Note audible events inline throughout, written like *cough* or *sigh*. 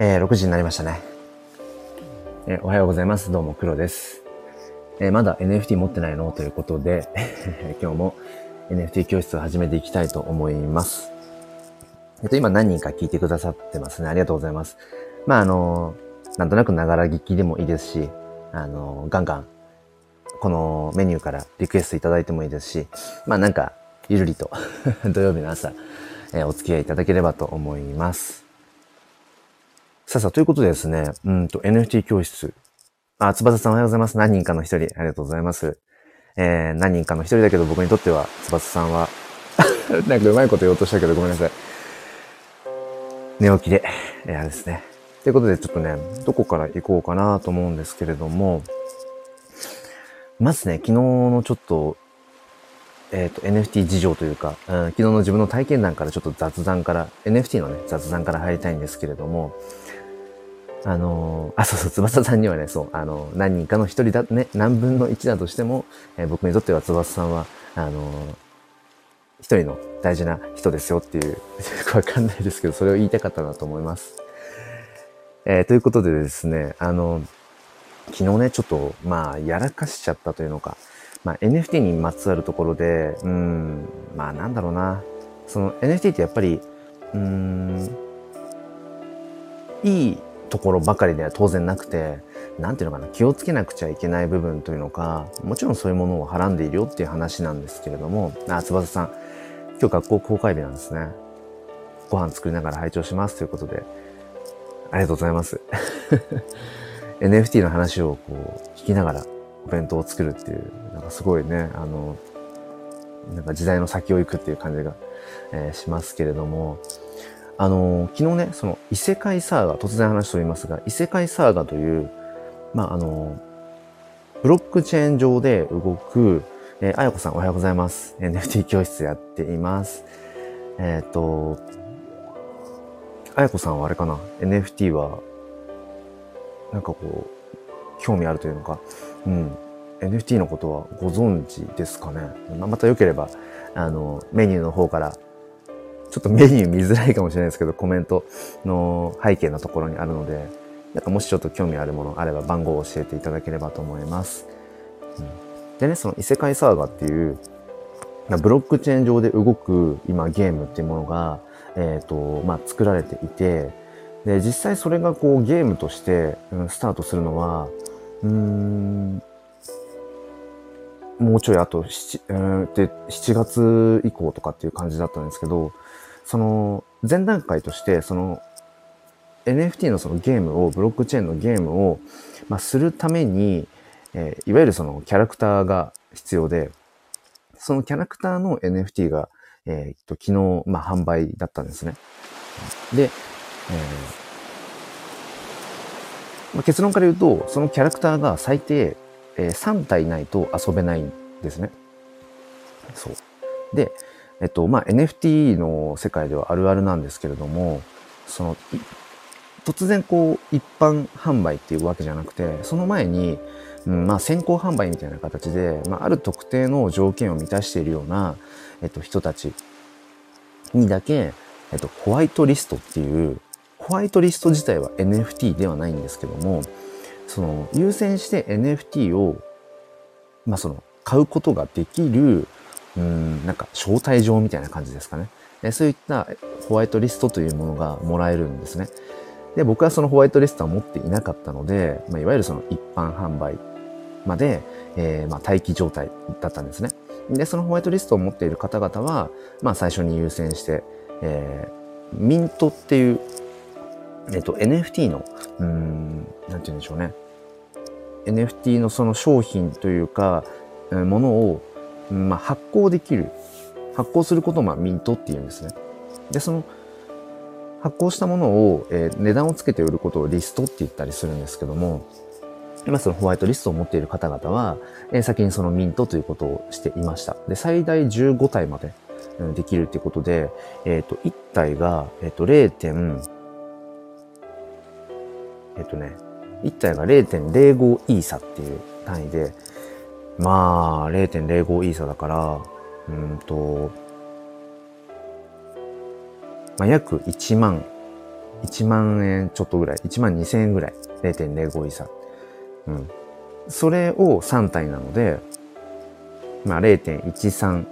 えー、6時になりましたね。えー、おはようございます。どうも、黒です。えー、まだ NFT 持ってないの？ということで、*laughs* 今日も NFT 教室を始めていきたいと思います。えっと、今何人か聞いてくださってますね。ありがとうございます。まあ、あの、なんとなくながら聞きでもいいですし、あの、ガンガン、このメニューからリクエストいただいてもいいですし、まあなんか、ゆるりと *laughs* 土曜日の朝、えー、お付き合いいただければと思います。さあさあ、ということでですね、うんと、NFT 教室。あ、翼さんおはようございます。何人かの一人、ありがとうございます。えー、何人かの一人だけど僕にとっては、翼さんは *laughs* なんかうまいこと言おうとしたけどごめんなさい。寝起きで、えー、あれですね。ということでちょっとね、どこから行こうかなと思うんですけれども、まずね、昨日のちょっと、えっ、ー、と、NFT 事情というか、うん、昨日の自分の体験談からちょっと雑談から、NFT のね、雑談から入りたいんですけれども、あのあ、そうそう、翼さんにはね、そう、あの何人かの一人だ、ね、何分の一だとしても、えー、僕にとっては翼さんは、あの一人の大事な人ですよっていう、よ *laughs* くわかんないですけど、それを言いたかったなと思います。えー、ということでですね、あの、昨日ね、ちょっと、まあ、やらかしちゃったというのか、まあ、NFT にまつわるところで、うん、まあ、なんだろうな。その NFT ってやっぱり、うん、いいところばかりでは当然なくて、なんていうのかな、気をつけなくちゃいけない部分というのか、もちろんそういうものをはらんでいるよっていう話なんですけれども、あ、翼さん、今日学校公開日なんですね。ご飯作りながら拝聴しますということで、ありがとうございます。*laughs* NFT の話をこう聞きながらお弁当を作るっていう、なんかすごいね、あの、なんか時代の先を行くっていう感じが、えー、しますけれども、あの、昨日ね、その異世界サーガ、突然話しておりますが、異世界サーガという、まあ、あの、ブロックチェーン上で動く、えー、あやこさんおはようございます。NFT 教室やっています。えっ、と、あやこさんはあれかな ?NFT は、なんかこう、興味あるというのか、うん。NFT のことはご存知ですかね？また良ければ、あの、メニューの方からちょっとメニュー見づらいかもしれないですけど、コメントの背景のところにあるので、なんかもしちょっと興味あるものあれば番号を教えていただければと思います。うん、でね、その異世界サーガっていう、ブロックチェーン上で動く今ゲームっていうものが、えっ、ー、と、まあ、作られていて、で、実際それがこうゲームとして、スタートするのは、うーん、もうちょいあと7、うん、で7月以降とかっていう感じだったんですけど、その前段階として、その NFT のそのゲームを、ブロックチェーンのゲームを、まあ、するために、えー、いわゆるそのキャラクターが必要で、そのキャラクターの NFT が、えー、っと、昨日、まあ、販売だったんですね。で、えーまあ、結論から言うと、そのキャラクターが最低、えー、3体ないと遊べないんですね。そう。で、えっと、まあ、NFT の世界ではあるあるなんですけれども、その、突然こう、一般販売っていうわけじゃなくて、その前に、うん、まあ、先行販売みたいな形で、まあ、ある特定の条件を満たしているような、えっと、人たちにだけ、えっと、ホワイトリストっていう、ホワイトリスト自体は NFT ではないんですけども、その、優先して NFT を、まあ、その、買うことができる、うん、なんか招待状みたいな感じですかね。そういったホワイトリストというものがもらえるんですね。で、僕はそのホワイトリストは持っていなかったので、まあ、いわゆるその一般販売まで、えー、まあ待機状態だったんですね。で、そのホワイトリストを持っている方々は、まあ最初に優先して、えー、ミントっていう、えっ、と、NFT の、うん、なんて言うんでしょうね。NFT のその商品というか、ものをまあ、発行できる。発行することをまあミントって言うんですね。で、その発行したものを、えー、値段をつけて売ることをリストって言ったりするんですけども、今そのホワイトリストを持っている方々は、えー、先にそのミントということをしていました。で、最大15体まで、うん、できるっていうことで、えっ、ー、と、1体が、えっ、ー、と、0. えっ、とね、1体が0.05イーサっていう単位で、まあ、0.05イーサだから、うんと、まあ、約1万1万円ちょっとぐらい、1万2000円ぐらい、0.05イーサ。うん。それを3体なので、まあ0.13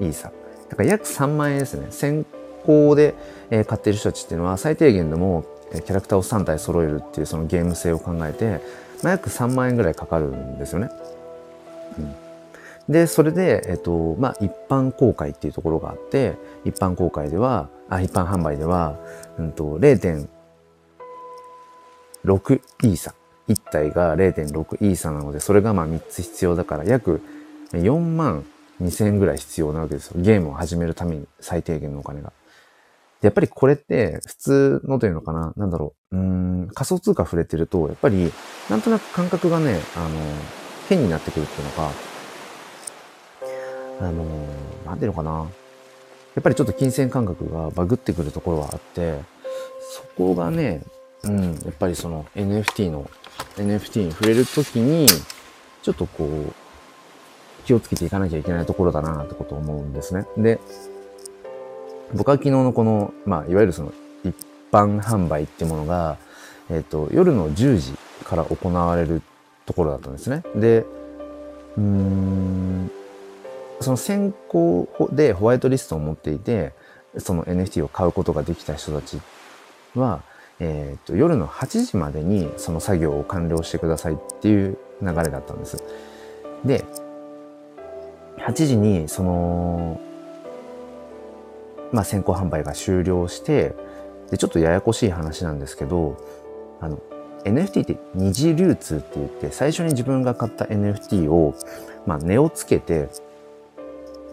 イーサ。だから約3万円ですね。先行で、買ってる人たちっていうのは最低限でもキャラクターを3体揃えるっていうそのゲーム性を考えて、まあ、約3万円ぐらいかかるんですよね。で、それで、えっと、まあ、一般公開っていうところがあって、一般公開では、あ、一般販売では、うんと、0.6イーサ。1体が0.6イーサなので、それがまあ3つ必要だから、約4万2000円ぐらい必要なわけですよ。ゲームを始めるために最低限のお金が。やっぱりこれって普通のというのかななんだろう。うん、仮想通貨触れてると、やっぱりなんとなく感覚がね、あの、変になってくるっていうのか、あの、なんていうのかな。やっぱりちょっと金銭感覚がバグってくるところはあって、そこがね、うん、やっぱりその NFT の、NFT に触れるときに、ちょっとこう、気をつけていかなきゃいけないところだなってことを思うんですね。で、僕は昨日のこの、まあ、いわゆるその一般販売ってものが、えっ、ー、と、夜の10時から行われるところだったんですね。で、うん、その先行でホワイトリストを持っていて、その NFT を買うことができた人たちは、えっ、ー、と、夜の8時までにその作業を完了してくださいっていう流れだったんです。で、8時にその、まあ、先行販売が終了して、で、ちょっとややこしい話なんですけど、あの、NFT って二次流通って言って、最初に自分が買った NFT を、まあ、値をつけて、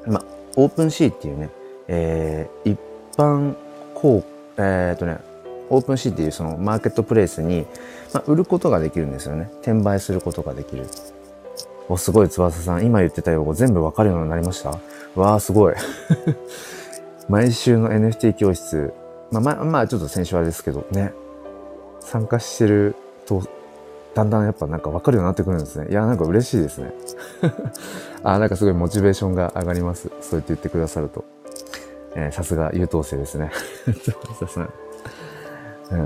まあ、 OpenSea っていうね、えー、一般こう、えー、っとね、 OpenSea っていうそのマーケットプレイスに、まあ、売ることができるんですよね。転売することができる。お、すごい、翼さん。今言ってた用語全部わかるようになりました？わー、すごい。*laughs* 毎週の NFT 教室。まあ、まあ、まあ、ちょっと先週あれですけど、ね。参加してると、だんだんやっぱなんかわかるようになってくるんですね。いや、なんか嬉しいですね。*laughs* あ、なんかすごいモチベーションが上がります。そうやって言ってくださると。えー、さすが優等生ですね。さすが。うん。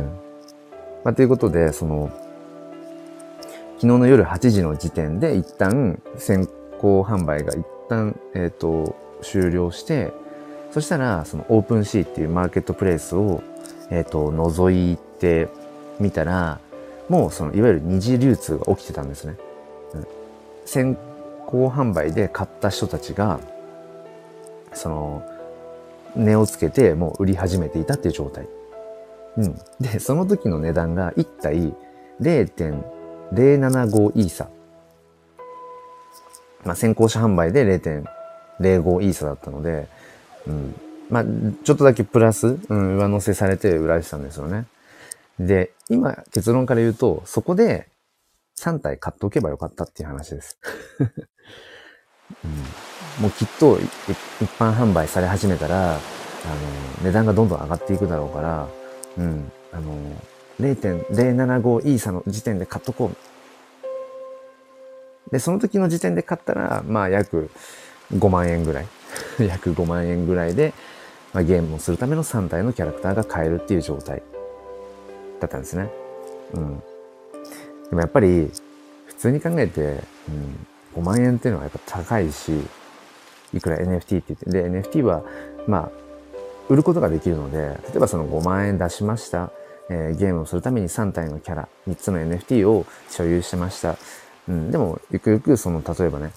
まあ、ということで、その、昨日の夜8時の時点で一旦先行販売が一旦、えっ、ー、と、終了して、そしたら、そのオープンシーっていうマーケットプレイスを、えっ、ー、と、覗いてみたら、もうその、いわゆる二次流通が起きてたんですね。うん、先行販売で買った人たちが、その、値をつけてもう売り始めていたっていう状態。うん。で、その時の値段が1体0.075イーサ。まあ、先行者販売で0.05イーサだったので、うん。まあ、ちょっとだけプラス、うん、上乗せされて売られてたんですよね。で、今、結論から言うと、そこで3体買っておけばよかったっていう話です。うん、もうきっと一般販売され始めたら、あの、値段がどんどん上がっていくだろうから、うん、あの、0.075イーサの時点で買っとこう。で、その時の時点で買ったら、まあ約5万円ぐらい。*laughs* 約5万円ぐらいで、まあ、ゲームをするための3体のキャラクターが買えるっていう状態だったんですね。うん。でもやっぱり、普通に考えて、うん、5万円っていうのはやっぱ高いし、いくら NFT って言って、で、NFT は、まあ、売ることができるので、例えばその5万円出しました。えー、ゲームをするために3体のキャラ、3つの NFT を所有してました。うん、でも、ゆくゆくその、例えばね、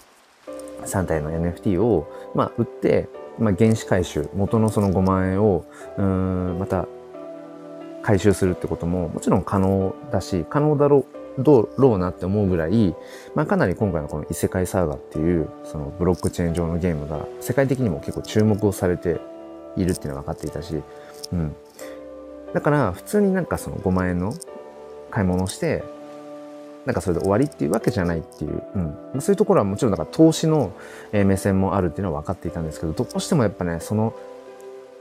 3体の NFT を、まあ、売って、まあ、原資回収、元のその5万円を、うん、また、回収するってことも、もちろん可能だし、可能だろう、どうろうなって思うぐらい、まあ、かなり今回のこの異世界サーガっていう、そのブロックチェーン上のゲームが、世界的にも結構注目をされているっていうのは分かっていたし、うん。だから普通になんかその5万円の買い物をして、なんかそれで終わりっていうわけじゃないっていう、うん。そういうところはもちろんだか投資の目線もあるっていうのは分かっていたんですけど、どうしてもやっぱね、その、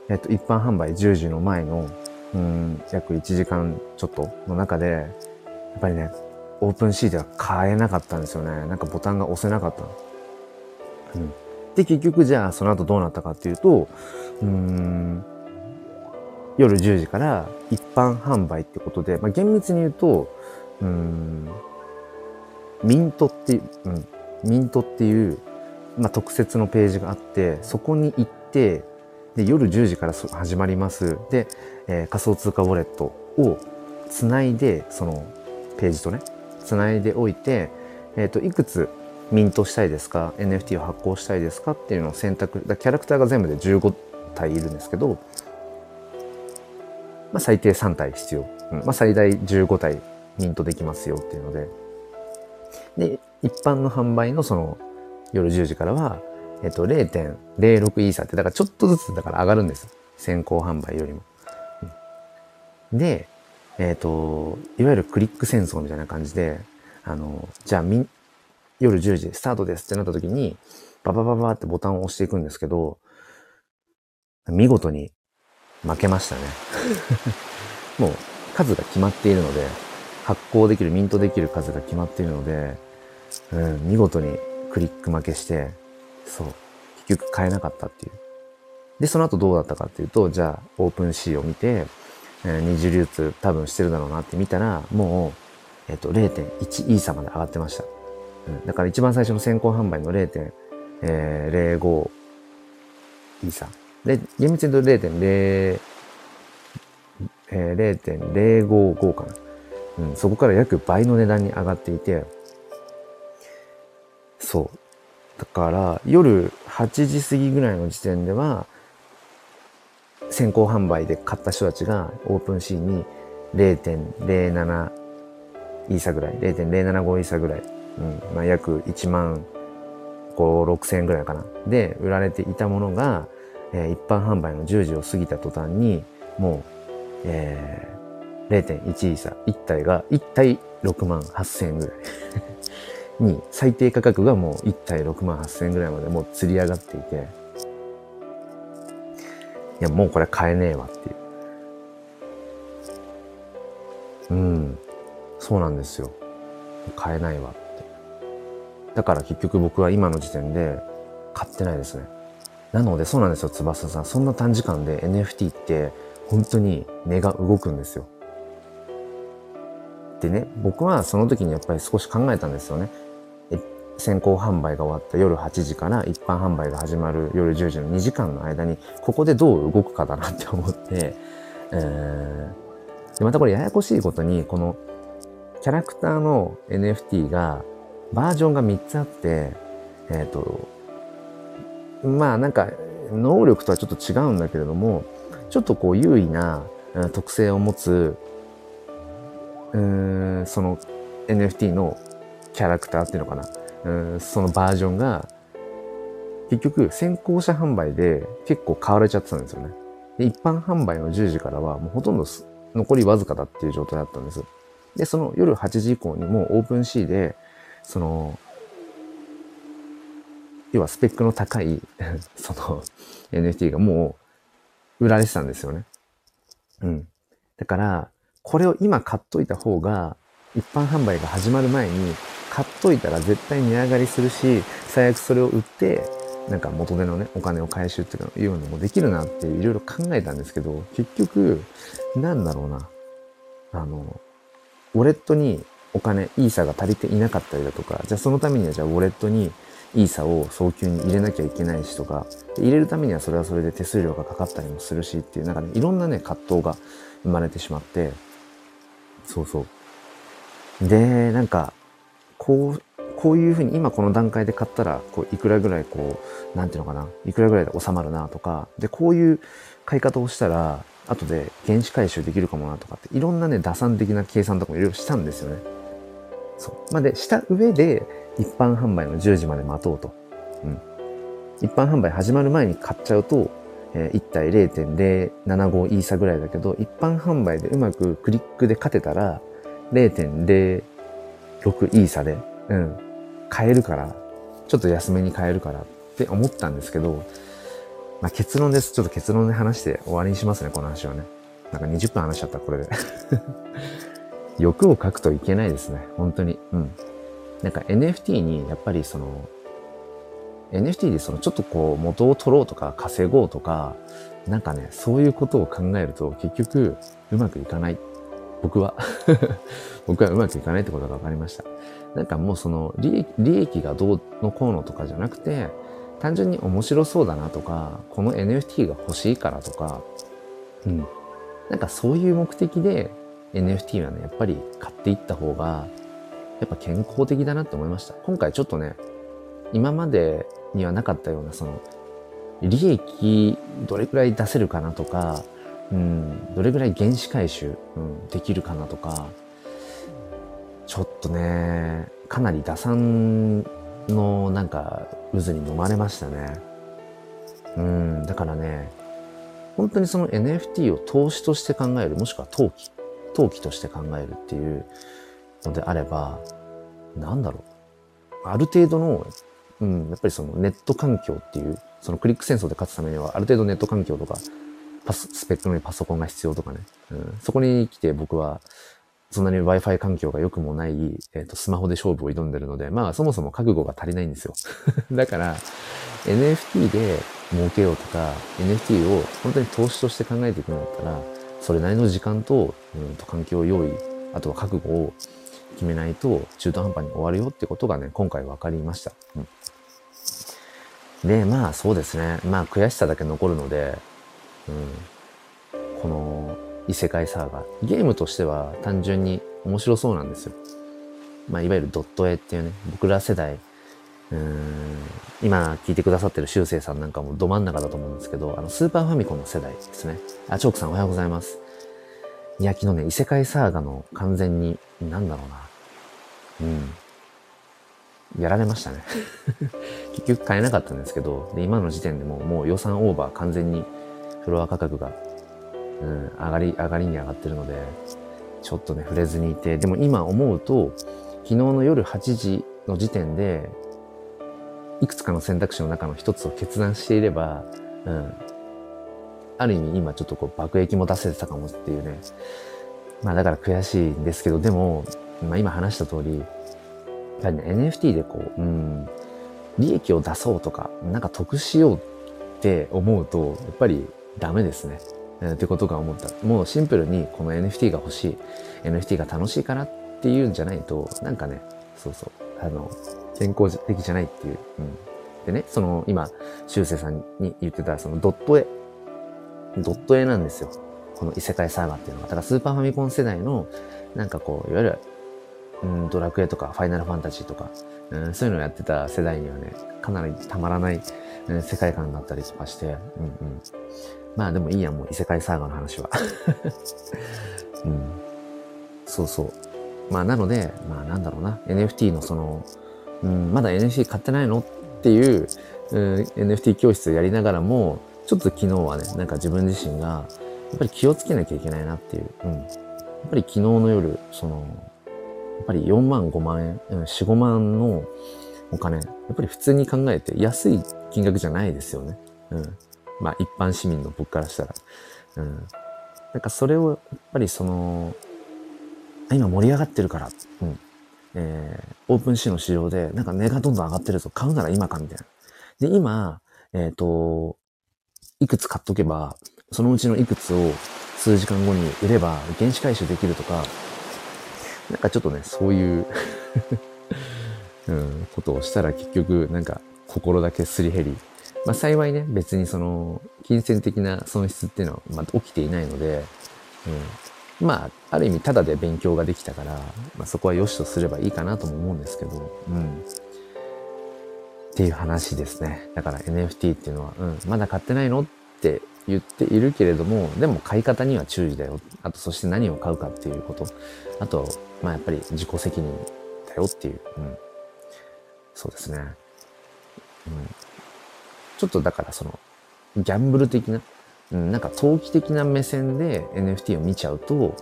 えっと、一般販売10時の前の、うん、約1時間ちょっとの中で、やっぱりね、オープンシーでは買えなかったんですよね。なんかボタンが押せなかった。うん。で、結局じゃあその後どうなったかっていうと、うん、夜10時から一般販売ってことで、まあ、厳密に言うと、うん、ミントっていう、うん、ミントっていう、まあ、特設のページがあって、そこに行って、で、夜10時から始まります。で、えー、仮想通貨ウォレットをつないで、そのページとね、つないでおいて、えっ、ー、と、いくつミントしたいですか ?NFT を発行したいですかっていうのを選択。だキャラクターが全部で15体いるんですけど、まあ、最低3体必要。うん、まあ、最大15体ミントできますよっていうので。で、一般の販売のその夜10時からは、えっと、0.06イーサって、だからちょっとずつだから上がるんです。先行販売よりも。で、えっ、と、いわゆるクリック戦争みたいな感じで、あの、じゃあみ、夜10時スタートですってなった時に、ババババってボタンを押していくんですけど、見事に負けましたね。*laughs* もう数が決まっているので、発行できる、ミントできる数が決まっているので、うん、見事にクリック負けして、そう、結局買えなかったっていう。で、その後どうだったかっていうと、じゃあオープンシーを見て、え、二次流通多分してるだろうなって見たら、もう、えっ、と、0.1イーサまで上がってました。うん、だから一番最初の先行販売の0.05、えー、イーサ。で、厳密に言うと0.0、えー、0.055かな。うん、そこから約倍の値段に上がっていて、そう。だから、夜8時過ぎぐらいの時点では、先行販売で買った人たちがオープンシーに0.07イーサぐらい、0.075イーサぐらい、うん、まあ、約1万5、6千ぐらいかな。で、売られていたものが、えー、一般販売の10時を過ぎた途端に、もう、えー、0.1イーサ、1体が、1体6万8千ぐらい *laughs* に、最低価格がもう1体6万8千ぐらいまでもう釣り上がっていて、いや、もうこれ買えねえわっていう。うん。そうなんですよ。買えないわって。だから結局僕は今の時点で買ってないですね。なのでそうなんですよ、翼さん。そんな短時間で NFT って本当に値が動くんですよ。でね、僕はその時にやっぱり少し考えたんですよね。先行販売が終わった夜8時から一般販売が始まる夜10時の2時間の間に、ここでどう動くかだなって思って、えー、でまたこれややこしいことに、このキャラクターの NFT がバージョンが3つあって、えっ、ー、と、まあなんか能力とはちょっと違うんだけれども、ちょっとこう優位な特性を持つ、うーん、その NFT のキャラクターっていうのかな。うんそのバージョンが、結局先行者販売で結構買われちゃってたんですよね。で一般販売の10時からはもうほとんど残りわずかだっていう状態だったんです。で、その夜8時以降にもオープンシーで、その、要はスペックの高い *laughs* その NFT がもう売られてたんですよね。うん。だから、これを今買っといた方が、一般販売が始まる前に買っといたら絶対値上がりするし、最悪それを売って、なんか元手のね、お金を回収っていうのもできるなっていろいろ考えたんですけど、結局、なんだろうな。あの、ウォレットにお金、イーサが足りていなかったりだとか、じゃあそのためにはじゃあウォレットにイーサを早急に入れなきゃいけないしとか、入れるためにはそれはそれで手数料がかかったりもするしっていう、なんかね、いろんなね、葛藤が生まれてしまって、そうそう。で、なんか、こう、こういうふうに今この段階で買ったら、こう、いくらぐらいこう、なんていうのかな、いくらぐらいで収まるなとか、で、こういう買い方をしたら、後で原資回収できるかもなとかって、いろんなね、打算的な計算とかもいろいろしたんですよね。そう。まあ、で、した上で、一般販売の10時まで待とうと。うん。一般販売始まる前に買っちゃうと、えー、1体0.075イーサぐらいだけど、一般販売でうまくクリックで勝てたら、0.0 6いい差で、うん、買えるから、ちょっと安めに買えるからって思ったんですけど、まあ、結論です。ちょっと結論で話して終わりにしますね、この話はね。なんか20分話しちゃった、これで。*laughs* 欲を書くといけないですね、本当に。うん。なんか NFT にやっぱりその、NFT でそのちょっとこう元を取ろうとか稼ごうとか、なんかね、そういうことを考えると結局うまくいかない。僕は *laughs* 僕はうまくいかないってことが分かりました。なんかもうその利益利益がどうのこうのとかじゃなくて、単純に面白そうだなとか、この NFT が欲しいからとか、うん。なんかそういう目的で NFT はね、やっぱり買っていった方が、やっぱ健康的だなって思いました。今回ちょっとね、今までにはなかったような、その、利益どれくらい出せるかなとか、うん、どれぐらい原資回収、うん、できるかなとか、ちょっとね、かなり打算のなんか渦に飲まれましたね。うん、だからね、本当にその NFT を投資として考える、もしくは投機、投機として考えるっていうのであれば、なんだろう。ある程度の、うん、やっぱりそのネット環境っていう、そのクリック戦争で勝つためには、ある程度ネット環境とか、パス、スペックのにパソコンが必要とかね。うん、そこに来て僕は、そんなに Wi-Fi 環境が良くもない、えっ、ー、と、スマホで勝負を挑んでるので、まあ、そもそも覚悟が足りないんですよ。*laughs* だから、NFT で儲けようとか、NFT を本当に投資として考えていくんだったら、それなりの時間と、うんと環境を用意、あとは覚悟を決めないと中途半端に終わるよってことがね、今回分かりました。うん、で、まあそうですね。まあ悔しさだけ残るので、うん、この異世界サーガー。ゲームとしては単純に面白そうなんですよ。まあいわゆるドット絵っていうね、僕ら世代、うん今聞いてくださってる修正さんなんかもど真ん中だと思うんですけど、あの、スーパーファミコンの世代ですね。あ、チョークさんおはようございます。いや、昨日ね、異世界サーガの完全に、なんだろうな。うん。やられましたね。*laughs* 結局買えなかったんですけど、で、今の時点でももう予算オーバー完全にフロア価格が、うん、上がり、上がりに上がってるので、ちょっとね、触れずにいて、でも今思うと、昨日の夜8時の時点で、いくつかの選択肢の中の一つを決断していれば、うん。ある意味今ちょっとこう爆撃も出せてたかもっていうね。まあだから悔しいんですけど、でも、まあ今話した通り、やっぱりね、NFT でこう、うん、利益を出そうとか、なんか得しようって思うと、やっぱりダメですね。えー、ってことが思った。もうシンプルにこの NFT が欲しい、NFT が楽しいからっていうんじゃないと、なんかね、そうそう、あの、健康的じゃないっていう。うん、でね、その今、修正さんに言ってたそのドット絵。ドット絵なんですよ。この異世界サーガっていうのが。だからスーパーファミコン世代の、なんかこう、いわゆる、うん、ドラクエとかファイナルファンタジーとか、うん、そういうのをやってた世代にはね、かなりたまらない、うん、世界観だったりとかして、うんうん。まあでもいいや、もう異世界サーガの話は。*laughs* うん。そうそう。まあなので、まあなんだろうな、NFT のその、うん、まだ NFT 買ってないのっていう、うん、NFT 教室やりながらも、ちょっと昨日はね、なんか自分自身が、やっぱり気をつけなきゃいけないなっていう。うん。やっぱり昨日の夜、その、っぱり4万5万円、4、5万のお金、やっぱり普通に考えて安い金額じゃないですよね。うん。まあ一般市民の僕からしたら。うん。なんかそれを、やっぱりその、今盛り上がってるから、うん。えー、 OpenSea の市場で、なんか値がどんどん上がってるぞ。買うなら今か、みたいな。で、今、えっ、ー、と、いくつ買っとけば、そのうちのいくつを数時間後に売れば原資回収できるとか、なんかちょっとね、そういう *laughs* うん、ことをしたら結局、なんか心だけすり減り、まあ幸いね、別にその、金銭的な損失っていうのは、まあ、起きていないので、うん、まあ、ある意味ただで勉強ができたから、まあ、そこは良しとすればいいかなとも思うんですけど、うん。っていう話ですね。だから NFT っていうのは、うん、まだ買ってないのって言っているけれども、でも買い方には注意だよ。あと、そして何を買うかっていうこと。あと、まあやっぱり自己責任だよっていう。うん。そうですね。うん。ちょっとだからその、ギャンブル的な、うん、なんか投機的な目線で NFT を見ちゃうと、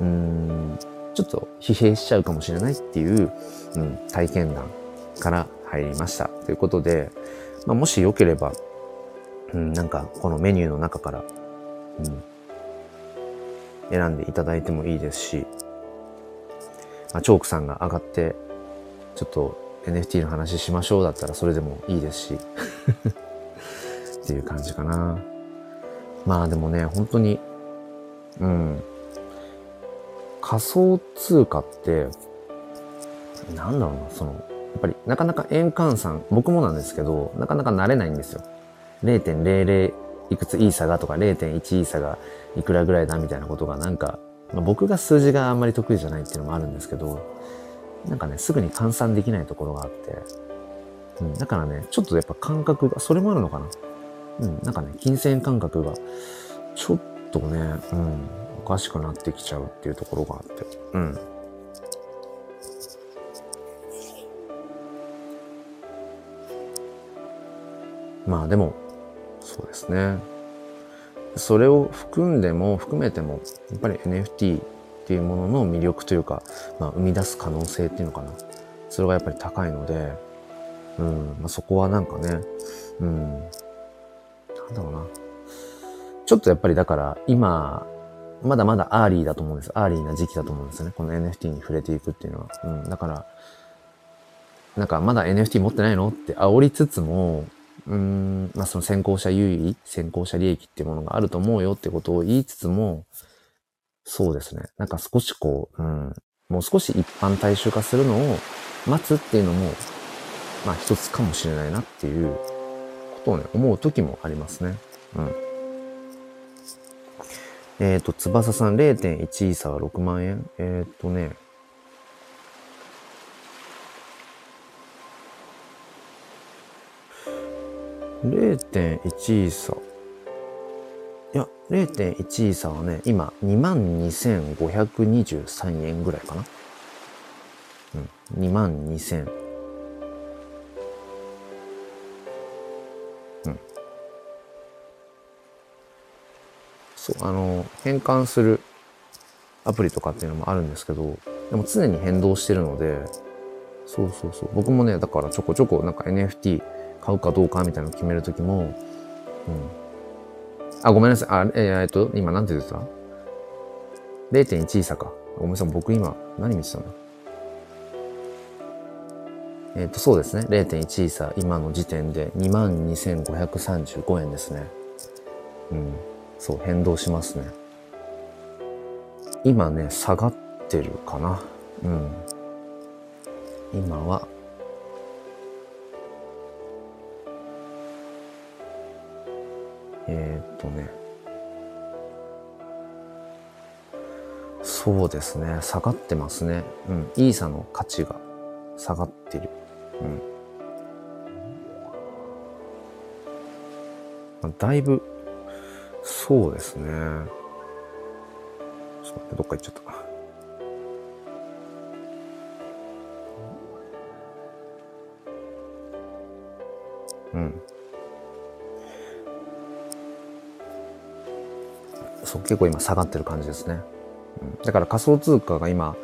うん、ちょっと疲弊しちゃうかもしれないっていう、うん、体験談から入りました。ということで、まあ、もしよければ、うん、なんかこのメニューの中から、うん、選んでいただいてもいいですし、あチョークさんが上がって、ちょっと NFT の話しましょうだったらそれでもいいですし *laughs* っていう感じかな。まあでもね、本当に、うん。仮想通貨って、なんだろうな、その、やっぱりなかなか円換算、僕もなんですけど、なかなか慣れないんですよ。0.00いくつイーサがとか0.1イーサがいくらぐらいだみたいなことがなんか、まあ、僕が数字があんまり得意じゃないっていうのもあるんですけど、なんかね、すぐに換算できないところがあって、うん、だからね、ちょっとやっぱ感覚が、それもあるのかな？うん、なんかね、金銭感覚が、ちょっとね、うん、おかしくなってきちゃうっていうところがあって、うん。まあでも、そうですね。それを含んでも、含めても、やっぱり NFT っていうものの魅力というか、まあ、生み出す可能性っていうのかな。それがやっぱり高いので、うん、まあ、そこはなんかね、うん、なんだろうな。ちょっとやっぱりだから今、まだまだ early だと思うんです。 early な時期だと思うんですよね。この NFT に触れていくっていうのは。うん。だから、なんかまだ NFT 持ってないのって煽りつつも、うん、まあその先行者優位、先行者利益っていうものがあると思うよってことを言いつつも、そうですね。なんか少しこう、うん、もう少し一般大衆化するのを待つっていうのも、まあ一つかもしれないなっていうことをね、思う時もありますね。うん。えっ、ー、と、翼さん0.1イーサは6万円えっ、ー、とね、0.1イサ。いや、0.1イーサはね、今、22,523円ぐらいかな。うん、22,000。うん。そう、あの、変換するアプリとかっていうのもあるんですけど、でも常に変動してるので、そうそうそう。僕もね、だからちょこちょこなんか NFT 買うかどうかみたいなのを決めるときも、うん。あ、ごめんなさい。あ、えー、えっと、今何て言ってた ?0.1 イーサか。ごめんなさい。僕今何見てたの？えっ、ー、と、そうですね。0.1イーサ、今の時点で22,535円ですね。うん。そう、変動しますね。今ね、下がってるかな。うん。今はえー、っとね。そうですね。下がってますね。うん。イーサの価値が下がってる。うん。まあだいぶ、そうですね。ちょっと待って、どっか行っちゃった。うん。そう結構今下がってる感じですね。だから仮想通貨が今、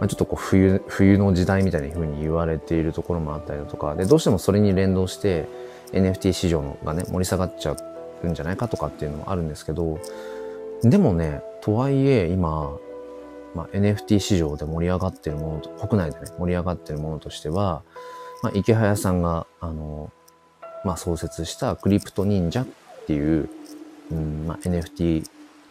まあ、ちょっとこう冬、冬の時代みたいな風に言われているところもあったりだとか、で、どうしてもそれに連動して NFT 市場がね、盛り下がっちゃうんじゃないかとかっていうのもあるんですけど、でもね、とはいえ今、まあ、NFT 市場で盛り上がってるものと、国内でね、盛り上がってるものとしては、まあ、池早さんが、あの、まあ、創設したクリプト忍者っていう、うんまあ、NFT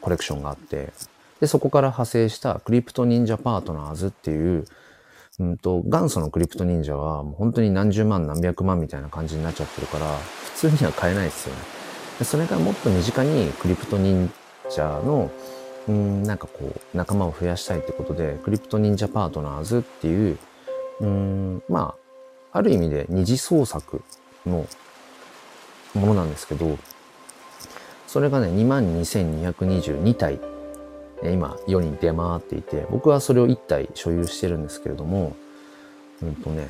コレクションがあって、で、そこから派生したクリプト忍者パートナーズっていう、うんと、元祖のクリプト忍者はもう本当に何十万何百万みたいな感じになっちゃってるから、普通には買えないですよね。でそれがもっと身近にクリプト忍者の、うん、なんかこう、仲間を増やしたいってことで、クリプト忍者パートナーズっていう、うん、まあ、ある意味で二次創作のものなんですけど、それがね、22,222体、今世に出回っていて、僕はそれを1体所有してるんですけれども、うんとね、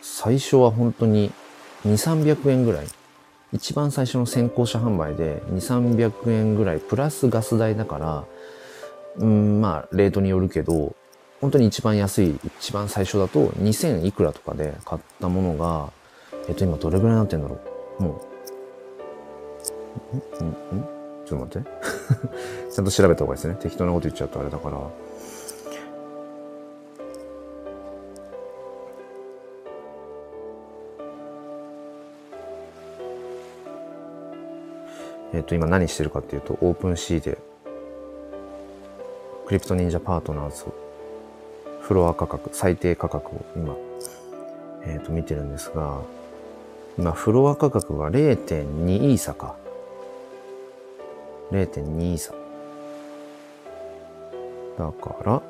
最初は本当に2、300円ぐらい。一番最初の先行者販売で2、300円ぐらい、プラスガス代だから、うん、まあ、レートによるけど、本当に一番安い、一番最初だと2000いくらとかで買ったものが、えっと今どれぐらいになってんだろう。もうん？うん？ちょっと待って。*laughs* ちゃんと調べた方がいいですね。適当なこと言っちゃうとあれだから。えっ、と、今何してるかっていうと、オープン C で、クリプト忍者パートナーズ、フロア価格、最低価格を今、えっ、と、見てるんですが、今、フロア価格が0.2イーサか。0.2イーサ。だから、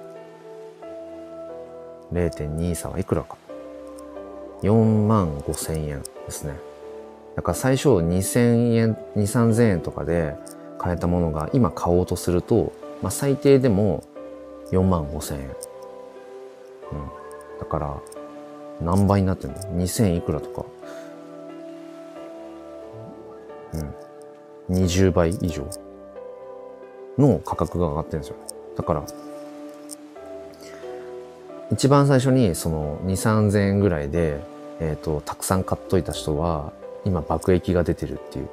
0.2イーサはいくらか。4万5千円ですね。だから最初2000円、2、3000円とかで買えたものが今買おうとすると、まあ最低でも4万5千円。うん。だから何倍になってんの ?2000 いくらとか。うん。20倍以上の価格が上がってるんですよ。だから、一番最初にその2、3000円ぐらいで、えっ、ー、と、たくさん買っといた人は、今爆益が出てるっていう。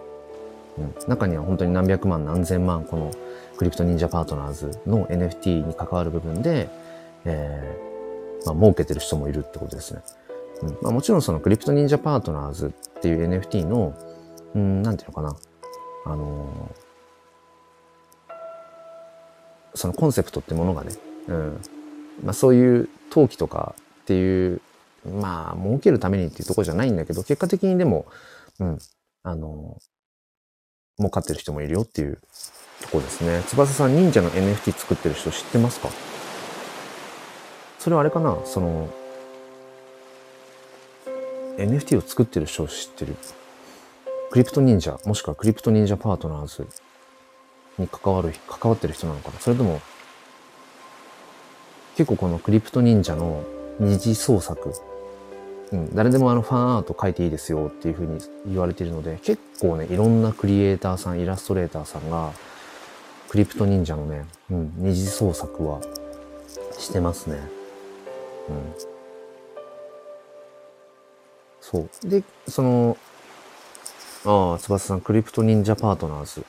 うん、中には本当に何百万何千万このクリプト忍者パートナーズの NFT に関わる部分で、えー、まあ、儲けてる人もいるってことですね。うんまあ、もちろんそのクリプト忍者パートナーズっていう NFT の、うん、なんていうのかな。あのー、そのコンセプトってものがね、うん、まあそういう陶器とかっていうまあ、儲けるためにっていうとこじゃないんだけど、結果的にでも、うん、あの、儲かってる人もいるよっていうとこですね。翼さん、忍者の NFT 作ってる人知ってますか？それはあれかな？その、NFT を作ってる人を知ってる？クリプト忍者、もしくはクリプト忍者パートナーズ。に関わる、関わってる人なのかな？それとも、結構このクリプト忍者の二次創作うん、誰でもあのファンアート描いていいですよっていうふうに言われているので、結構ね、いろんなクリエイターさん、イラストレーターさんが、クリプト忍者のね、うん、二次創作はしてますね。うん。そう。で、その、ああ、翼さん、クリプト忍者パートナーズ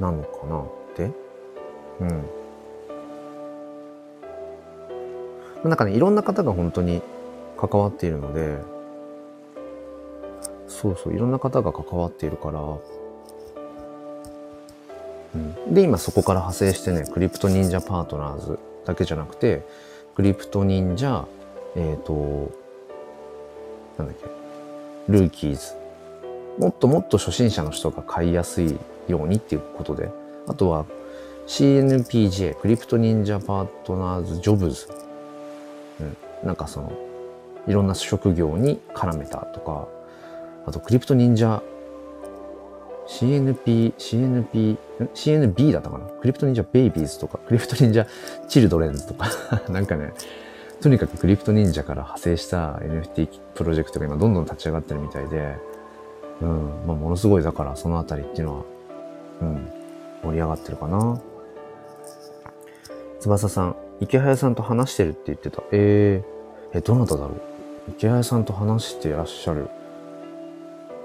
なのかなって。うん。なんかね、いろんな方が本当に関わっているので、そうそう、いろんな方が関わっているから、うん、で、今そこから派生してね、クリプト忍者パートナーズだけじゃなくて、クリプト忍者、えっ、ー、と、なんだっけ、ルーキーズ。もっともっと初心者の人が買いやすいようにっていうことで、あとは CNPJ、クリプト忍者パートナーズジョブズ。うん、なんかその、いろんな職業に絡めたとか、あとクリプト忍者 CNP、CNP、CNB だったかな？クリプト忍者ベイビーズとか、クリプト忍者チルドレンズとか。*laughs* なんかね、とにかくクリプト忍者から派生した NFT プロジェクトが今どんどん立ち上がってるみたいで、うん、まあ、ものすごいだからそのあたりっていうのは、うん、盛り上がってるかな。翼さん、池早さんと話してるって言ってた。えー、え、どなただろう？池谷さんと話していらっしゃる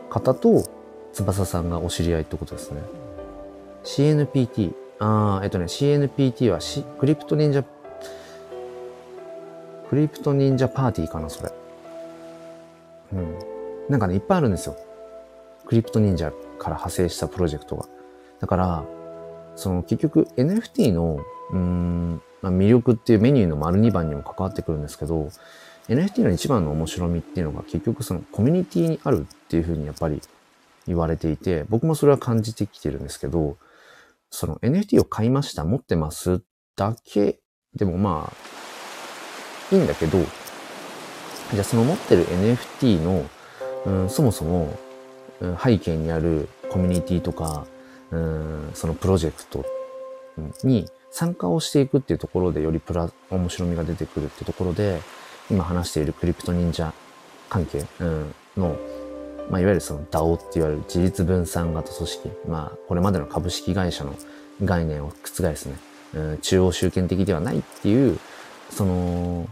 方と翼さんがお知り合いってことですね。CNPT。ああ、えっとね、CNPT は、C、クリプト忍者、クリプト忍者パーティーかな、それ。うん。なんかね、いっぱいあるんですよ。クリプト忍者から派生したプロジェクトが。だから、その結局 NFT の、うん、ま、魅力っていうメニューの丸2番にも関わってくるんですけど、NFT の一番の面白みっていうのが結局そのコミュニティにあるっていうふうにやっぱり言われていて、僕もそれは感じてきてるんですけど、その NFT を買いました、持ってますだけでもまあ、いいんだけど、じゃあその持ってる NFT の、うん、そもそも、背景にあるコミュニティとか、うん、そのプロジェクトに参加をしていくっていうところでよりプラ、面白みが出てくるっていうところで、今話しているクリプト忍者関係、うん、の、まあ、いわゆるその DAO って言われる自立分散型組織、まあ、これまでの株式会社の概念を覆すね、うん、中央集権的ではないっていう、その、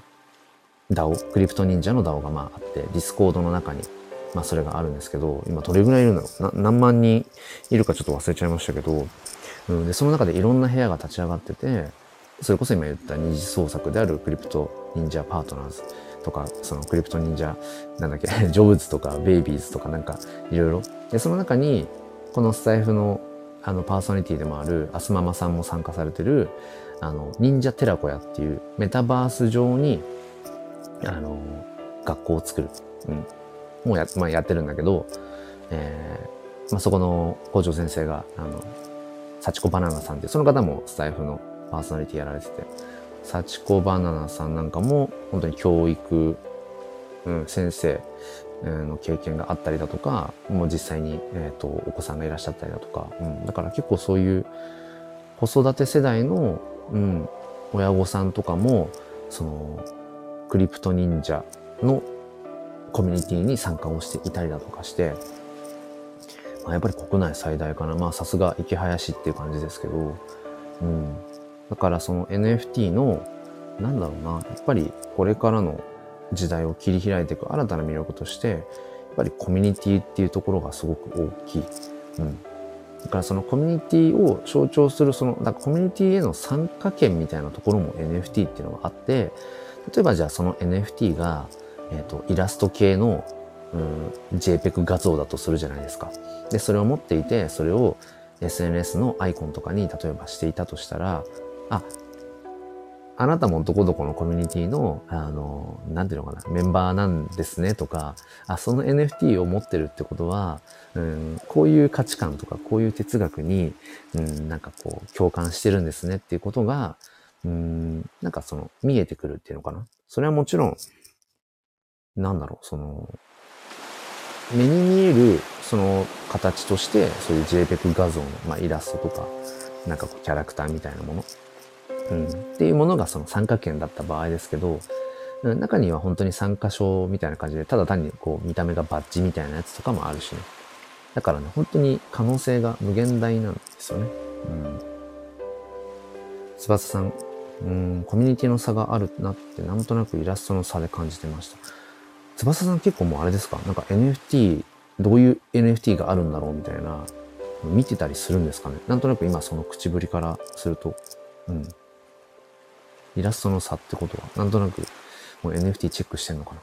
DAO、 CryptoNinja の DAO がまああって、 Discord の中に、まあそれがあるんですけど、今どれぐらいいるんだろう。何万人いるかちょっと忘れちゃいましたけど、うん、で、その中でいろんな部屋が立ち上がってて、それこそ今言った二次創作である CryptoNinja Partners とか、その CryptoNinja、なんだっけ、*laughs* ジョブズとかベイビーズとかなんかいろいろ。で、その中に、このスタエフのあのパーソナリティでもあるアスママさんも参加されてるあの忍者寺子屋っていうメタバース上にあの学校を作る、うん、もうや,、まあ、やってるんだけど、えーまあ、そこの校長先生があの幸子バナナさんってその方もスタイフのパーソナリティやられてて幸子バナナさんなんかも本当に教育、うん、先生の経験があったりだとか、もう実際に、えーと、お子さんがいらっしゃったりだとか、うん、だから結構そういう子育て世代の、うん、親御さんとかも、その、クリプト忍者のコミュニティに参加をしていたりだとかして、まあ、やっぱり国内最大かな。まあさすが池林っていう感じですけど、うん。だからその NFT の、なんだろうな、やっぱりこれからの時代を切り開いていく新たな魅力として、やっぱりコミュニティっていうところがすごく大きい。うん。だからそのコミュニティを象徴するその、だからコミュニティへの参加権みたいなところも NFT っていうのがあって、例えばじゃあその NFT が、えっ、ー、と、イラスト系の、うん、JPEG 画像だとするじゃないですか。で、それを持っていて、それを SNS のアイコンとかに例えばしていたとしたら、あ、あなたもどこどこのコミュニティの、あの、なんていうのかな、メンバーなんですねとか、あ、その NFT を持ってるってことは、うん、こういう価値観とか、こういう哲学に、うん、なんかこう、共感してるんですねっていうことが、うん、なんかその、見えてくるっていうのかな。それはもちろん、なんだろう、その、目に見える、その形として、そういう JPEG 画像の、まあ、イラストとか、なんかこう、キャラクターみたいなもの。うん、っていうものがその参加券だった場合ですけど、中には本当に参加証みたいな感じで、ただ単にこう見た目がバッジみたいなやつとかもあるしね。だからね、本当に可能性が無限大なんですよね。うん。翼さん、うん、コミュニティの差があるなってなんとなくイラストの差で感じてました。翼さん結構もうあれですか？なんか NFT、どういう NFT があるんだろうみたいな、見てたりするんですかね？なんとなく今その口ぶりからすると、うん。イラストの差ってことは、なんとなくもう NFT チェックしてんのかな？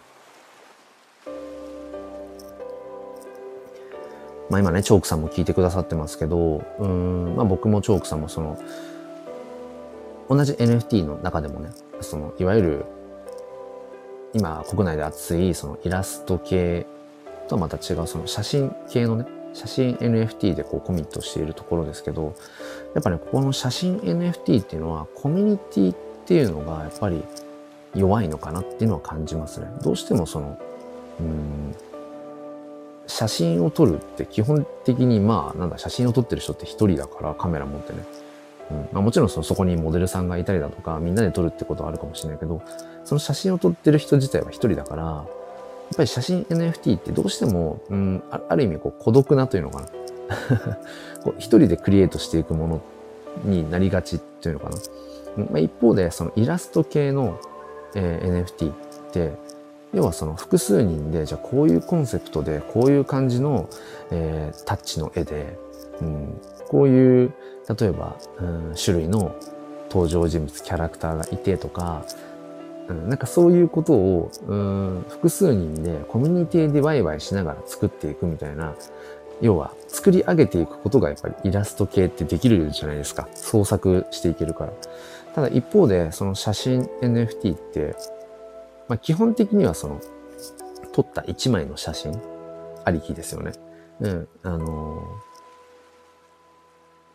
まあ今ね、チョークさんも聞いてくださってますけど、うん、まあ僕もチョークさんもその、同じ NFT の中でもね、その、いわゆる、今国内で熱いそのイラスト系とはまた違うその写真系のね、写真 NFT でこうコミットしているところですけど、やっぱね、ここの写真 NFT っていうのはコミュニティっていうのがやっぱり弱いのかなっていうのは感じますね。どうしてもその、うん、写真を撮るって基本的にまあ、なんだ、写真を撮ってる人って一人だからカメラ持ってね。うんまあ、もちろんそそこにモデルさんがいたりだとか、みんなで撮るってことはあるかもしれないけど、その写真を撮ってる人自体は一人だから、やっぱり写真 NFT ってどうしても、うん、ある意味こう孤独なというのかな。*laughs* 一人でクリエイトしていくものになりがちっていうのかな。まあ、一方で、そのイラスト系の、えー、NFT って、要はその複数人で、じゃあこういうコンセプトで、こういう感じの、えー、タッチの絵で、うん、こういう、例えば、うん、種類の登場人物、キャラクターがいてとか、うん、なんかそういうことを、うん、複数人でコミュニティでワイワイしながら作っていくみたいな、要は作り上げていくことがやっぱりイラスト系ってできるじゃないですか。創作していけるから。ただ一方で、その写真 NFT って、まあ、基本的にはその、撮った一枚の写真ありきですよね。うん。あのー、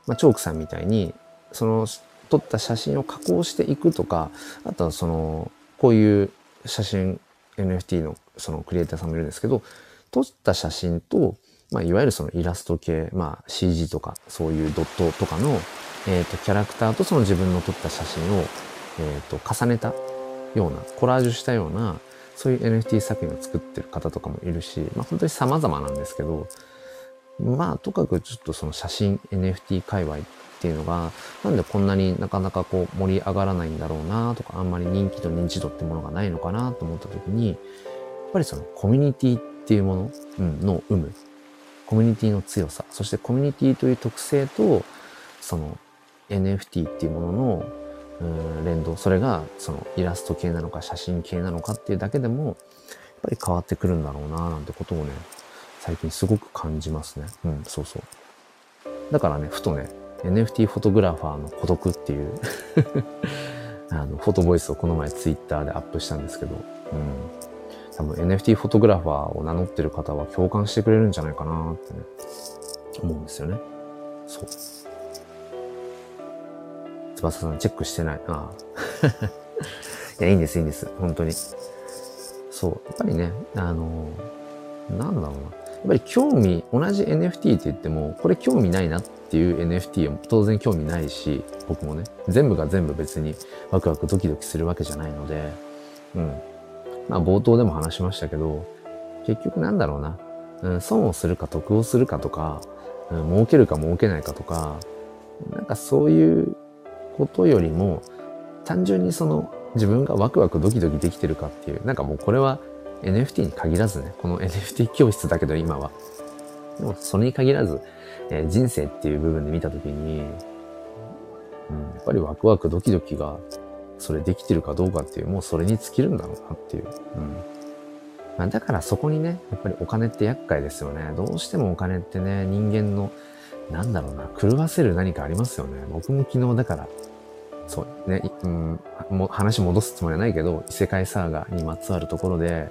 まあ、チョークさんみたいに、その、撮った写真を加工していくとか、あとはその、こういう写真 NFT のそのクリエイターさんもいるんですけど、撮った写真と、まあ、いわゆるそのイラスト系、まあ、CG とか、そういうドットとかの、えっ、ー、と、キャラクターとその自分の撮った写真を、えっ、ー、と、重ねたような、コラージュしたような、そういう NFT 作品を作ってる方とかもいるし、まあ、本当に様々なんですけど、まあ、とかくちょっとその写真 NFT 界隈っていうのが、なんでこんなになかなかこう盛り上がらないんだろうなとか、あんまり人気と認知度ってものがないのかなと思った時に、やっぱりそのコミュニティっていうもの、うん、の有無、コミュニティの強さ、そしてコミュニティという特性と、その NFT っていうもののうん連動、それがそのイラスト系なのか写真系なのかっていうだけでも、やっぱり変わってくるんだろうななんてことをね、最近すごく感じますね。うん、そうそう。だからね、ふとね、NFT フォトグラファーの孤独っていう *laughs* あの、フォトボイスをこの前ツイッターでアップしたんですけど、うん。多分 NFT フォトグラファーを名乗ってる方は共感してくれるんじゃないかなってね、思うんですよね。そう。翼さんチェックしてない。ああ。*laughs* いや、いいんです、いいんです。本当に。そう。やっぱりね、あの、なんだろうな。やっぱり興味、同じ NFT って言っても、これ興味ないなっていう NFT は当然興味ないし、僕もね、全部が全部別にワクワクドキドキするわけじゃないので、うん。まあ冒頭でも話しましたけど、結局なんだろうな。うん、損をするか得をするかとか、うん、儲けるか儲けないかとか、なんかそういうことよりも、単純にその自分がワクワクドキドキできてるかっていう、なんかもうこれは NFT に限らずね、この NFT 教室だけど今は。でもそれに限らず、えー、人生っていう部分で見たときに、うん、やっぱりワクワクドキドキがそれできてるかどうかっていう、もうそれに尽きるんだろうなっていう。うんまあ、だからそこにね、やっぱりお金って厄介ですよね。どうしてもお金ってね、人間の、なんだろうな、狂わせる何かありますよね。僕も昨日だから、そうね、うん、も話戻すつもりはないけど、異世界サーガにまつわるところで、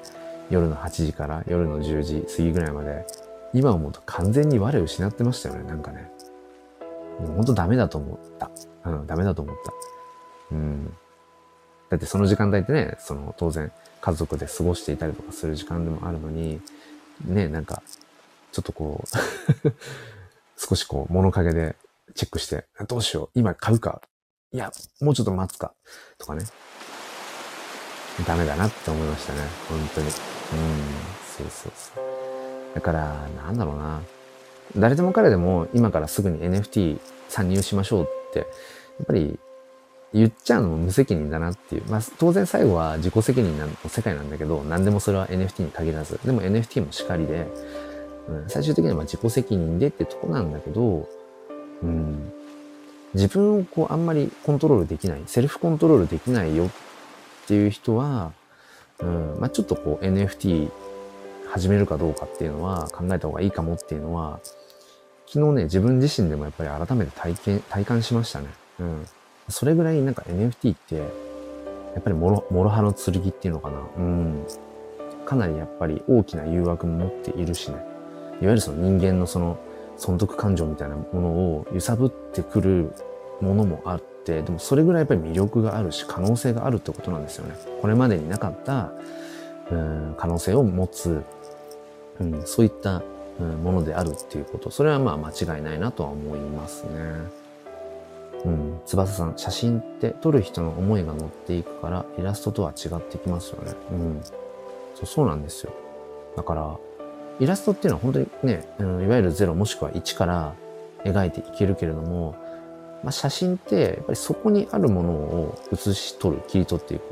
夜の8時から夜の10時過ぎぐらいまで、今思うと完全に我を失ってましたよね、なんかね。もうほんとダメだと思った。うん、ダメだと思った。うん。だってその時間帯ってね、その当然家族で過ごしていたりとかする時間でもあるのに、ね、なんか、ちょっとこう *laughs* 少しこう物陰でチェックして、どうしよう、今買うか、いや、もうちょっと待つか、とかね。ダメだなって思いましたね、本当に。うん、そうそうそう。だから、なんだろうな。誰でも彼でも今からすぐに NFT 参入しましょうって、やっぱり言っちゃうのも無責任だなっていう。まあ当然最後は自己責任の世界なんだけど、何でもそれは NFT に限らず。でも NFT もしかりで、うん、最終的には自己責任でってとこなんだけど、うん、自分をこうあんまりコントロールできない、セルフコントロールできないよっていう人は、うん、まあちょっとこう NFT 始めるかどうかっていうのは考えた方がいいかもっていうのは、昨日ね、自分自身でもやっぱり改めて体験、体感しましたね。うん。それぐらいなんか NFT って、やっぱりもろ、もろ刃の剣っていうのかな。うん。かなりやっぱり大きな誘惑も持っているしね。いわゆるその人間のその損得感情みたいなものを揺さぶってくるものもあって、でもそれぐらいやっぱり魅力があるし、可能性があるってことなんですよね。これまでになかった、うん、可能性を持つ、うん、そういった、ものであるっていうこと。それはまあ間違いないなとは思いますね。うん、翼さん、写真って撮る人の思いが乗っていくから、イラストとは違ってきますよね。うん。そう、そうなんですよ。だから、イラストっていうのは本当にね、うん、いわゆる0もしくは1から描いていけるけれども、まあ、写真ってやっぱりそこにあるものを写し取る、切り取っていく。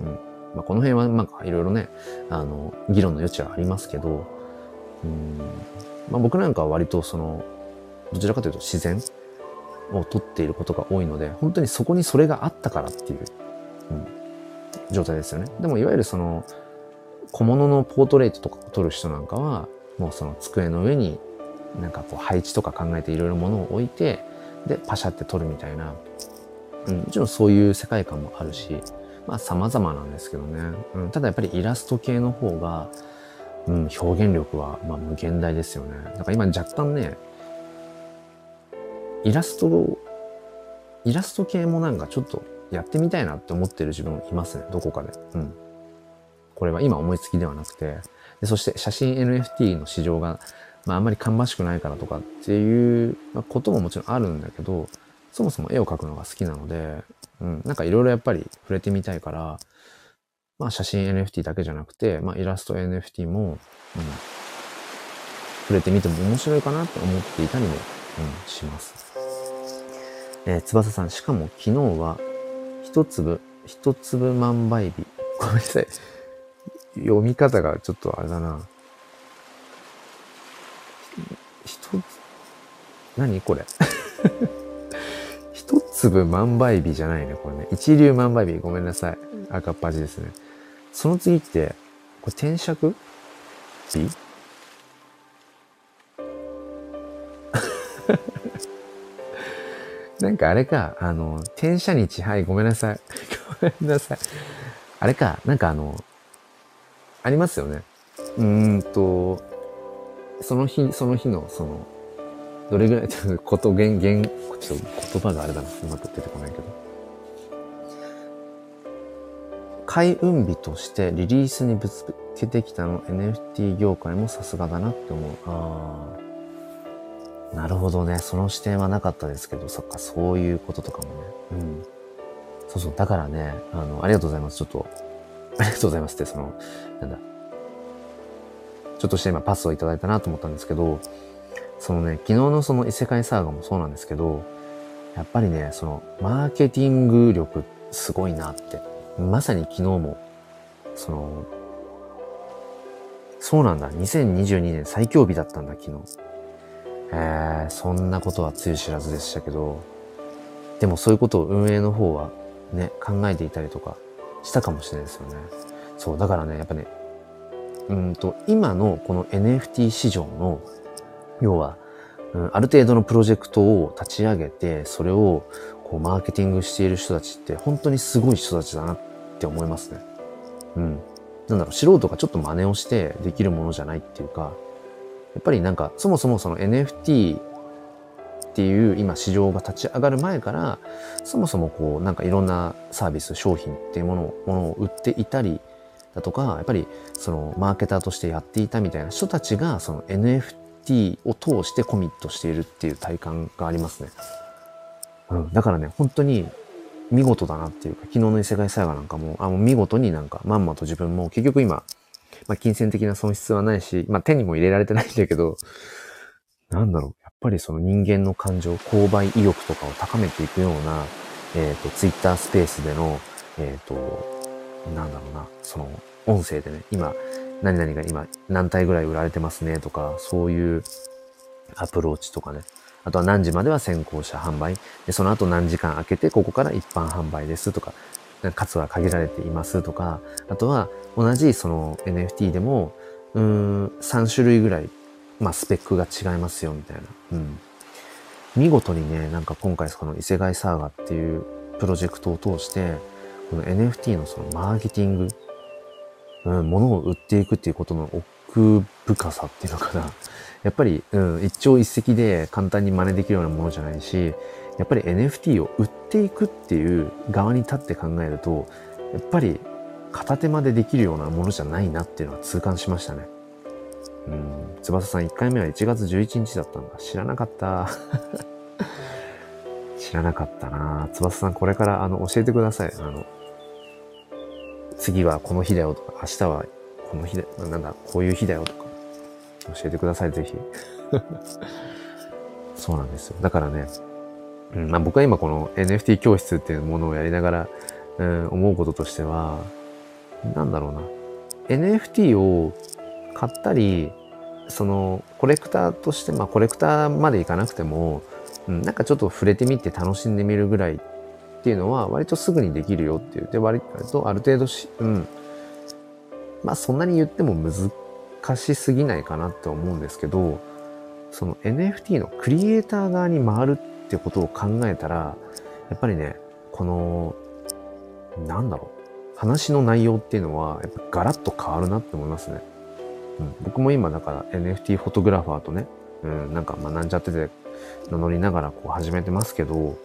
うん。まあ、この辺はなんかいろいろね、あの、議論の余地はありますけど、うん。まあ、僕なんかは割とその、どちらかというと自然を取っていることが多いので、本当にそこにそれがあったからっていう、うん、状態ですよね。でもいわゆるその小物のポートレートとかを撮る人なんかは、もうその机の上になんかこう配置とか考えていろいろ物を置いて、で、パシャって撮るみたいな、うん、もちろんそういう世界観もあるし、まあ様々なんですけどね。うん、ただやっぱりイラスト系の方が、うん、表現力はまあ無限大ですよね。だから今若干ね、イラストを、イラスト系もなんかちょっとやってみたいなって思ってる自分いますね、どこかで。うん。これは今思いつきではなくて、でそして写真 NFT の市場が、まああんまり芳しくないからとかっていうことももちろんあるんだけど、そもそも絵を描くのが好きなので、うん、なんかいろいろやっぱり触れてみたいから、まあ写真 NFT だけじゃなくて、まあイラスト NFT も、うん、触れてみても面白いかなって思っていたりも、うん、します。えー、翼さん、しかも昨日は、一粒、一粒万倍日。ごめんなさい。読み方がちょっとあれだな。一つ、何これ？*laughs* 一粒万倍日じゃないね、これね。一粒万倍日。ごめんなさい。赤っ端ですね。その次って、これ転写日 *laughs* なんかあれか、あの、転写日、はい、ごめんなさい。ごめんなさい。あれか、なんかあの、ありますよね。うーんと、その日、その日の、その、どれぐらい、*laughs* ちょっとこと、言、言、ちょっと言葉があれだな。また出てこないけど。開運日としてリリースにぶつけてきたの NFT 業界もさすがだなって思う。ああ。なるほどね。その視点はなかったですけど、そっか、そういうこととかもね。うん。そうそう。だからね、あの、ありがとうございます。ちょっと、ありがとうございますって、その、なんだ。ちょっとして今パスをいただいたなと思ったんですけど、そのね、昨日のその異世界サーガもそうなんですけど、やっぱりね、その、マーケティング力すごいなって。まさに昨日も、その、そうなんだ。2022年最強日だったんだ、昨日。えー、そんなことはつゆ知らずでしたけど、でもそういうことを運営の方はね、考えていたりとかしたかもしれないですよね。そう、だからね、やっぱね、うんと、今のこの NFT 市場の、要は、うん、ある程度のプロジェクトを立ち上げて、それをこうマーケティングしている人たちって本当にすごい人たちだなって思いますね。うん。なんだろう、素人がちょっと真似をしてできるものじゃないっていうか、やっぱりなんか、そもそもその NFT っていう今市場が立ち上がる前から、そもそもこうなんかいろんなサービス、商品っていうものをものを売っていたりだとか、やっぱりそのマーケターとしてやっていたみたいな人たちがその NFT を通してコミットしているっていう体感がありますね。うん。だからね、本当に見事だなっていうか、昨日の異世界サーガなんかも、あの見事になんかまんまと自分も結局今、まあ金銭的な損失はないし、まあ手にも入れられてないんだけど、なんだろう。やっぱりその人間の感情、購買意欲とかを高めていくような、えっ、ー、と、ツイッタースペースでの、えっ、ー、と、なんだろうな、その、音声でね、今、何々が今何体ぐらい売られてますねとか、そういうアプローチとかね。あとは何時までは先行者販売。で、その後何時間空けて、ここから一般販売ですとか、数は限られていますとか、あとは同じその NFT でも、うーん、3種類ぐらいまあ、スペックが違いますよ、みたいな。うん。見事にね、なんか今回この伊勢貝サーガっていうプロジェクトを通して、この NFT のそのマーケティング、うん、物を売っていくっていうことの奥深さっていうのかな。*laughs* やっぱり、うん、一朝一夕で簡単に真似できるようなものじゃないし、やっぱり NFT を売っていくっていう側に立って考えると、やっぱり片手間でできるようなものじゃないなっていうのは痛感しましたね。うん。翼さん1回目は1月11日だったんだ。知らなかった。*laughs* 知らなかったな翼さんこれからあの教えてください。あの、次はこの日だよとか、明日はこの日だ、なんだ、こういう日だよとか、教えてください、ぜひ。*laughs* そうなんですよ。だからね、うんまあ、僕は今この NFT 教室っていうものをやりながら、うん、思うこととしては、なんだろうな。NFT を買ったり、そのコレクターとして、まあコレクターまでいかなくても、うん、なんかちょっと触れてみて楽しんでみるぐらいっていうのは割とすぐにできるよっていう。で、割とある程度し、うん。まあそんなに言っても難しすぎないかなって思うんですけど、その NFT のクリエイター側に回るってことを考えたら、やっぱりね、この、なんだろう、話の内容っていうのは、やっぱガラッと変わるなって思いますね。うん、僕も今だから NFT フォトグラファーとね、うん、なんか学んじゃってて名乗りながらこう始めてますけど、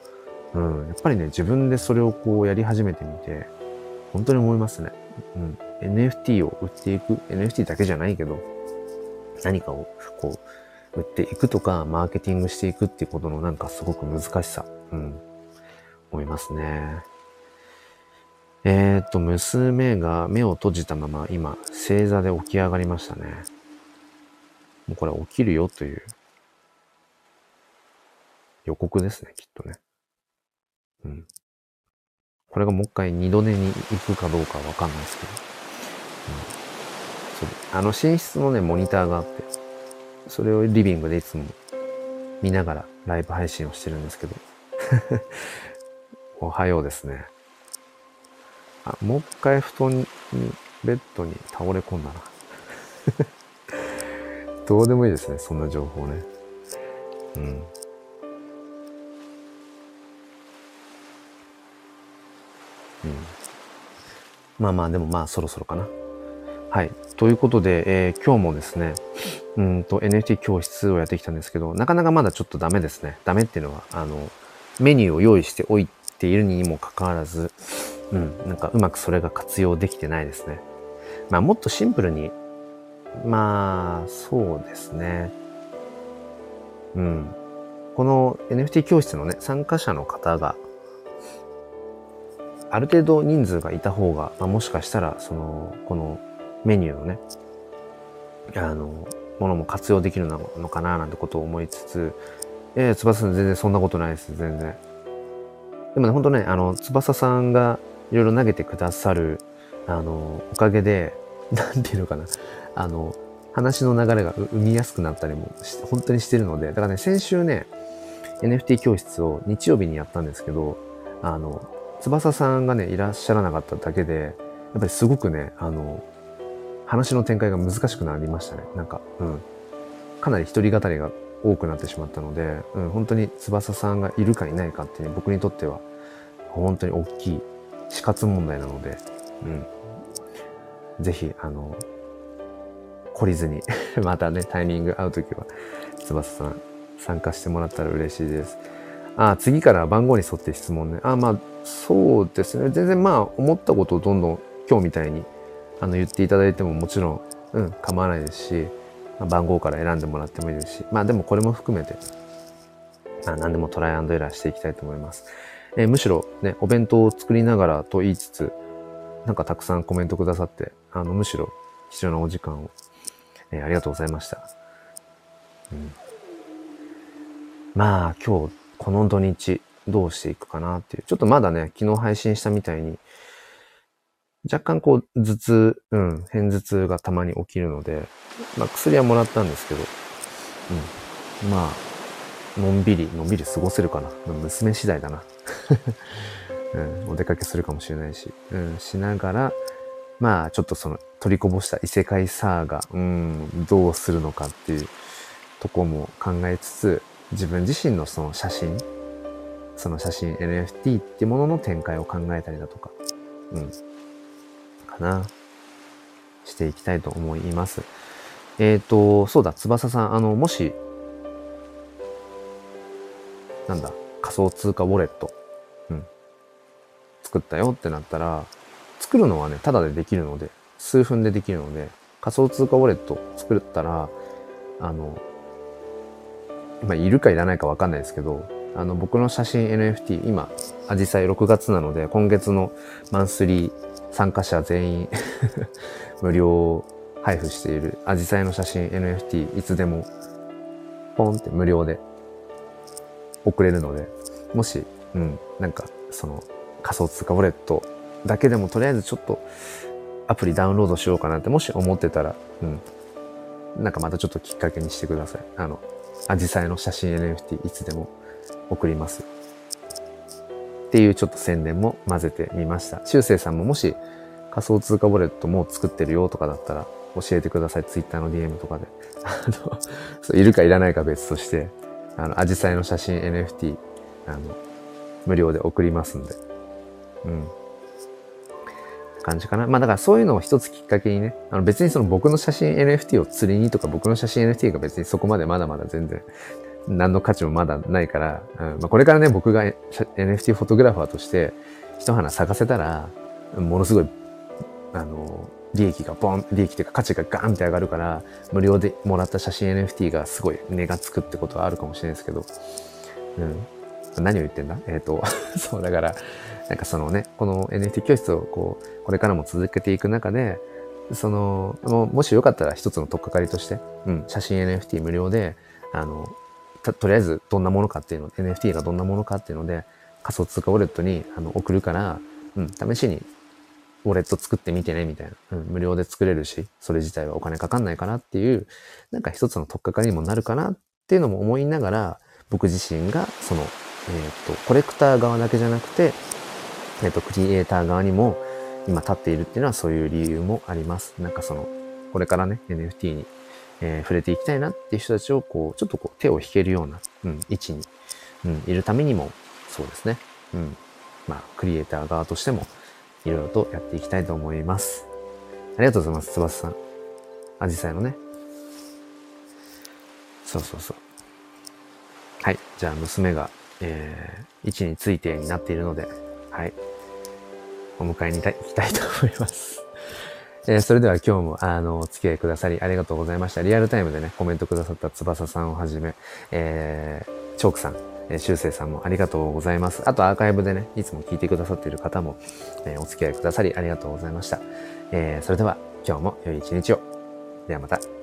うん、やっぱりね、自分でそれをこうやり始めてみて、本当に思いますね。うん、NFT を売っていく、NFT だけじゃないけど、何かをこう、売っていくとか、マーケティングしていくっていうことのなんかすごく難しさ、うん、思いますね。えっ、と、娘が目を閉じたまま今、正座で起き上がりましたね。もうこれ起きるよという予告ですね、きっとね。うん。これがもう一回二度寝に行くかどうかわかんないですけど。うん。そう。あの寝室のね、モニターがあって、それをリビングでいつも見ながらライブ配信をしてるんですけど。*laughs* おはようですね。あ、もう一回布団に、ベッドに倒れ込んだな。*laughs* どうでもいいですね、そんな情報ね。うん。うんまあまあ、でもまあそろそろかな。はい。ということで、えー、今日もですね、うんと NFT 教室をやってきたんですけど、なかなかまだちょっとダメですね。ダメっていうのは、あの、メニューを用意しておいているにもかかわらず、うん、なんかうまくそれが活用できてないですね。まあもっとシンプルに、まあ、そうですね。うん。この NFT 教室のね、参加者の方が、ある程度人数がいた方が、まあ、もしかしたら、その、このメニューのね、あの、ものも活用できるのかななんてことを思いつつ、えー、翼さん全然そんなことないです、全然。でもね、ほんとね、あの、翼さんがいろいろ投げてくださる、あの、おかげで、*laughs* なんていうのかな、あの、話の流れが生みやすくなったりも本当にしてるので、だからね、先週ね、NFT 教室を日曜日にやったんですけど、あの、翼さんがね、いらっしゃらなかっただけで、やっぱりすごくね、あの、話の展開が難しくなりましたね。なんか、うん。かなり一人語りが多くなってしまったので、うん、本当に翼さんがいるかいないかってね、僕にとっては、本当に大きい死活問題なので、うん。ぜひ、あの、懲りずに *laughs* またね、タイミング合うときは、翼さん参加してもらったら嬉しいです。あ、次から番号に沿って質問ね。あ、まあ、そうですね。全然まあ、思ったことをどんどん今日みたいにあの言っていただいてももちろん、うん、構わないですし、まあ、番号から選んでもらってもいいですし、まあでもこれも含めて、まあ何でもトライアンドエラーしていきたいと思います。えー、むしろね、お弁当を作りながらと言いつつ、なんかたくさんコメントくださって、あの、むしろ貴重なお時間を、えー、ありがとうございました。うん、まあ今日、この土日、どうしていくかなっていう。ちょっとまだね、昨日配信したみたいに、若干こう、頭痛、うん、偏頭痛がたまに起きるので、まあ薬はもらったんですけど、うん、まあ、のんびり、のんびり過ごせるかな。娘次第だな。*laughs* うん、お出かけするかもしれないし、うん、しながら、まあ、ちょっとその、取りこぼした異世界サーガ、うん、どうするのかっていうとこも考えつつ、自分自身のその写真、その写真 NFT ってものの展開を考えたりだとか、うん、かな。していきたいと思います。えっ、ー、と、そうだ、翼さん、あの、もし、なんだ、仮想通貨ウォレット、うん、作ったよってなったら、作るのはね、ただでできるので、数分でできるので、仮想通貨ウォレット作ったら、あの、まあ、いるかいらないかわかんないですけど、あの、僕の写真 NFT、今、アジサイ6月なので、今月のマンスリー参加者全員 *laughs* 無料配布しているアジサイの写真 NFT いつでもポンって無料で送れるので、もし、うん、なんかその仮想通貨ウォレットだけでもとりあえずちょっとアプリダウンロードしようかなってもし思ってたら、うん、なんかまたちょっときっかけにしてください。あの、アジサイの写真 NFT いつでも送ります。っていうちょっと宣伝も混ぜてみました。修正さんももし仮想通貨ウォレットも作ってるよとかだったら教えてください。ツイッターの DM とかで。あの、*laughs* そういるかいらないか別として、あの、アジサイの写真 NFT、あの、無料で送りますんで。うん。感じかな。まあだからそういうのを一つきっかけにね、あの別にその僕の写真 NFT を釣りにとか僕の写真 NFT が別にそこまでまだまだ全然何の価値もまだないから、うんまあ、これからね、僕が NFT フォトグラファーとして一花咲かせたら、ものすごい、あの、利益がボン、利益というか価値がガンって上がるから、無料でもらった写真 NFT がすごい値がつくってことはあるかもしれないですけど、うん。何を言ってんだ？えっ、ー、と、*laughs* そう、だから、なんかそのね、この NFT 教室をこう、これからも続けていく中で、その、ももしよかったら一つの取っかかりとして、うん、写真 NFT 無料で、あの、とりあえずどんなものかっていうの、NFT がどんなものかっていうので、仮想通貨ウォレットにあの送るから、うん、試しにウォレット作ってみてね、みたいな。うん、無料で作れるし、それ自体はお金かかんないかなっていう、なんか一つの取っかかりにもなるかなっていうのも思いながら、僕自身が、その、えっ、ー、と、コレクター側だけじゃなくて、えっ、と、クリエイター側にも今立っているっていうのはそういう理由もあります。なんかその、これからね、NFT にえー、触れていきたいなっていう人たちを、こう、ちょっとこう、手を引けるような、うん、位置に、うん、いるためにも、そうですね。うん。まあ、クリエイター側としても、いろいろとやっていきたいと思います。ありがとうございます、翼さん。アジサイのね。そうそうそう。はい。じゃあ、娘が、えー、位置についてになっているので、はい。お迎えに行きたいと思います。えー、それでは今日も、あの、お付き合いくださりありがとうございました。リアルタイムでね、コメントくださった翼さんをはじめ、えー、チョークさん、えー、修正さんもありがとうございます。あとアーカイブでね、いつも聞いてくださっている方も、えー、お付き合いくださりありがとうございました。えー、それでは今日も良い一日を。ではまた。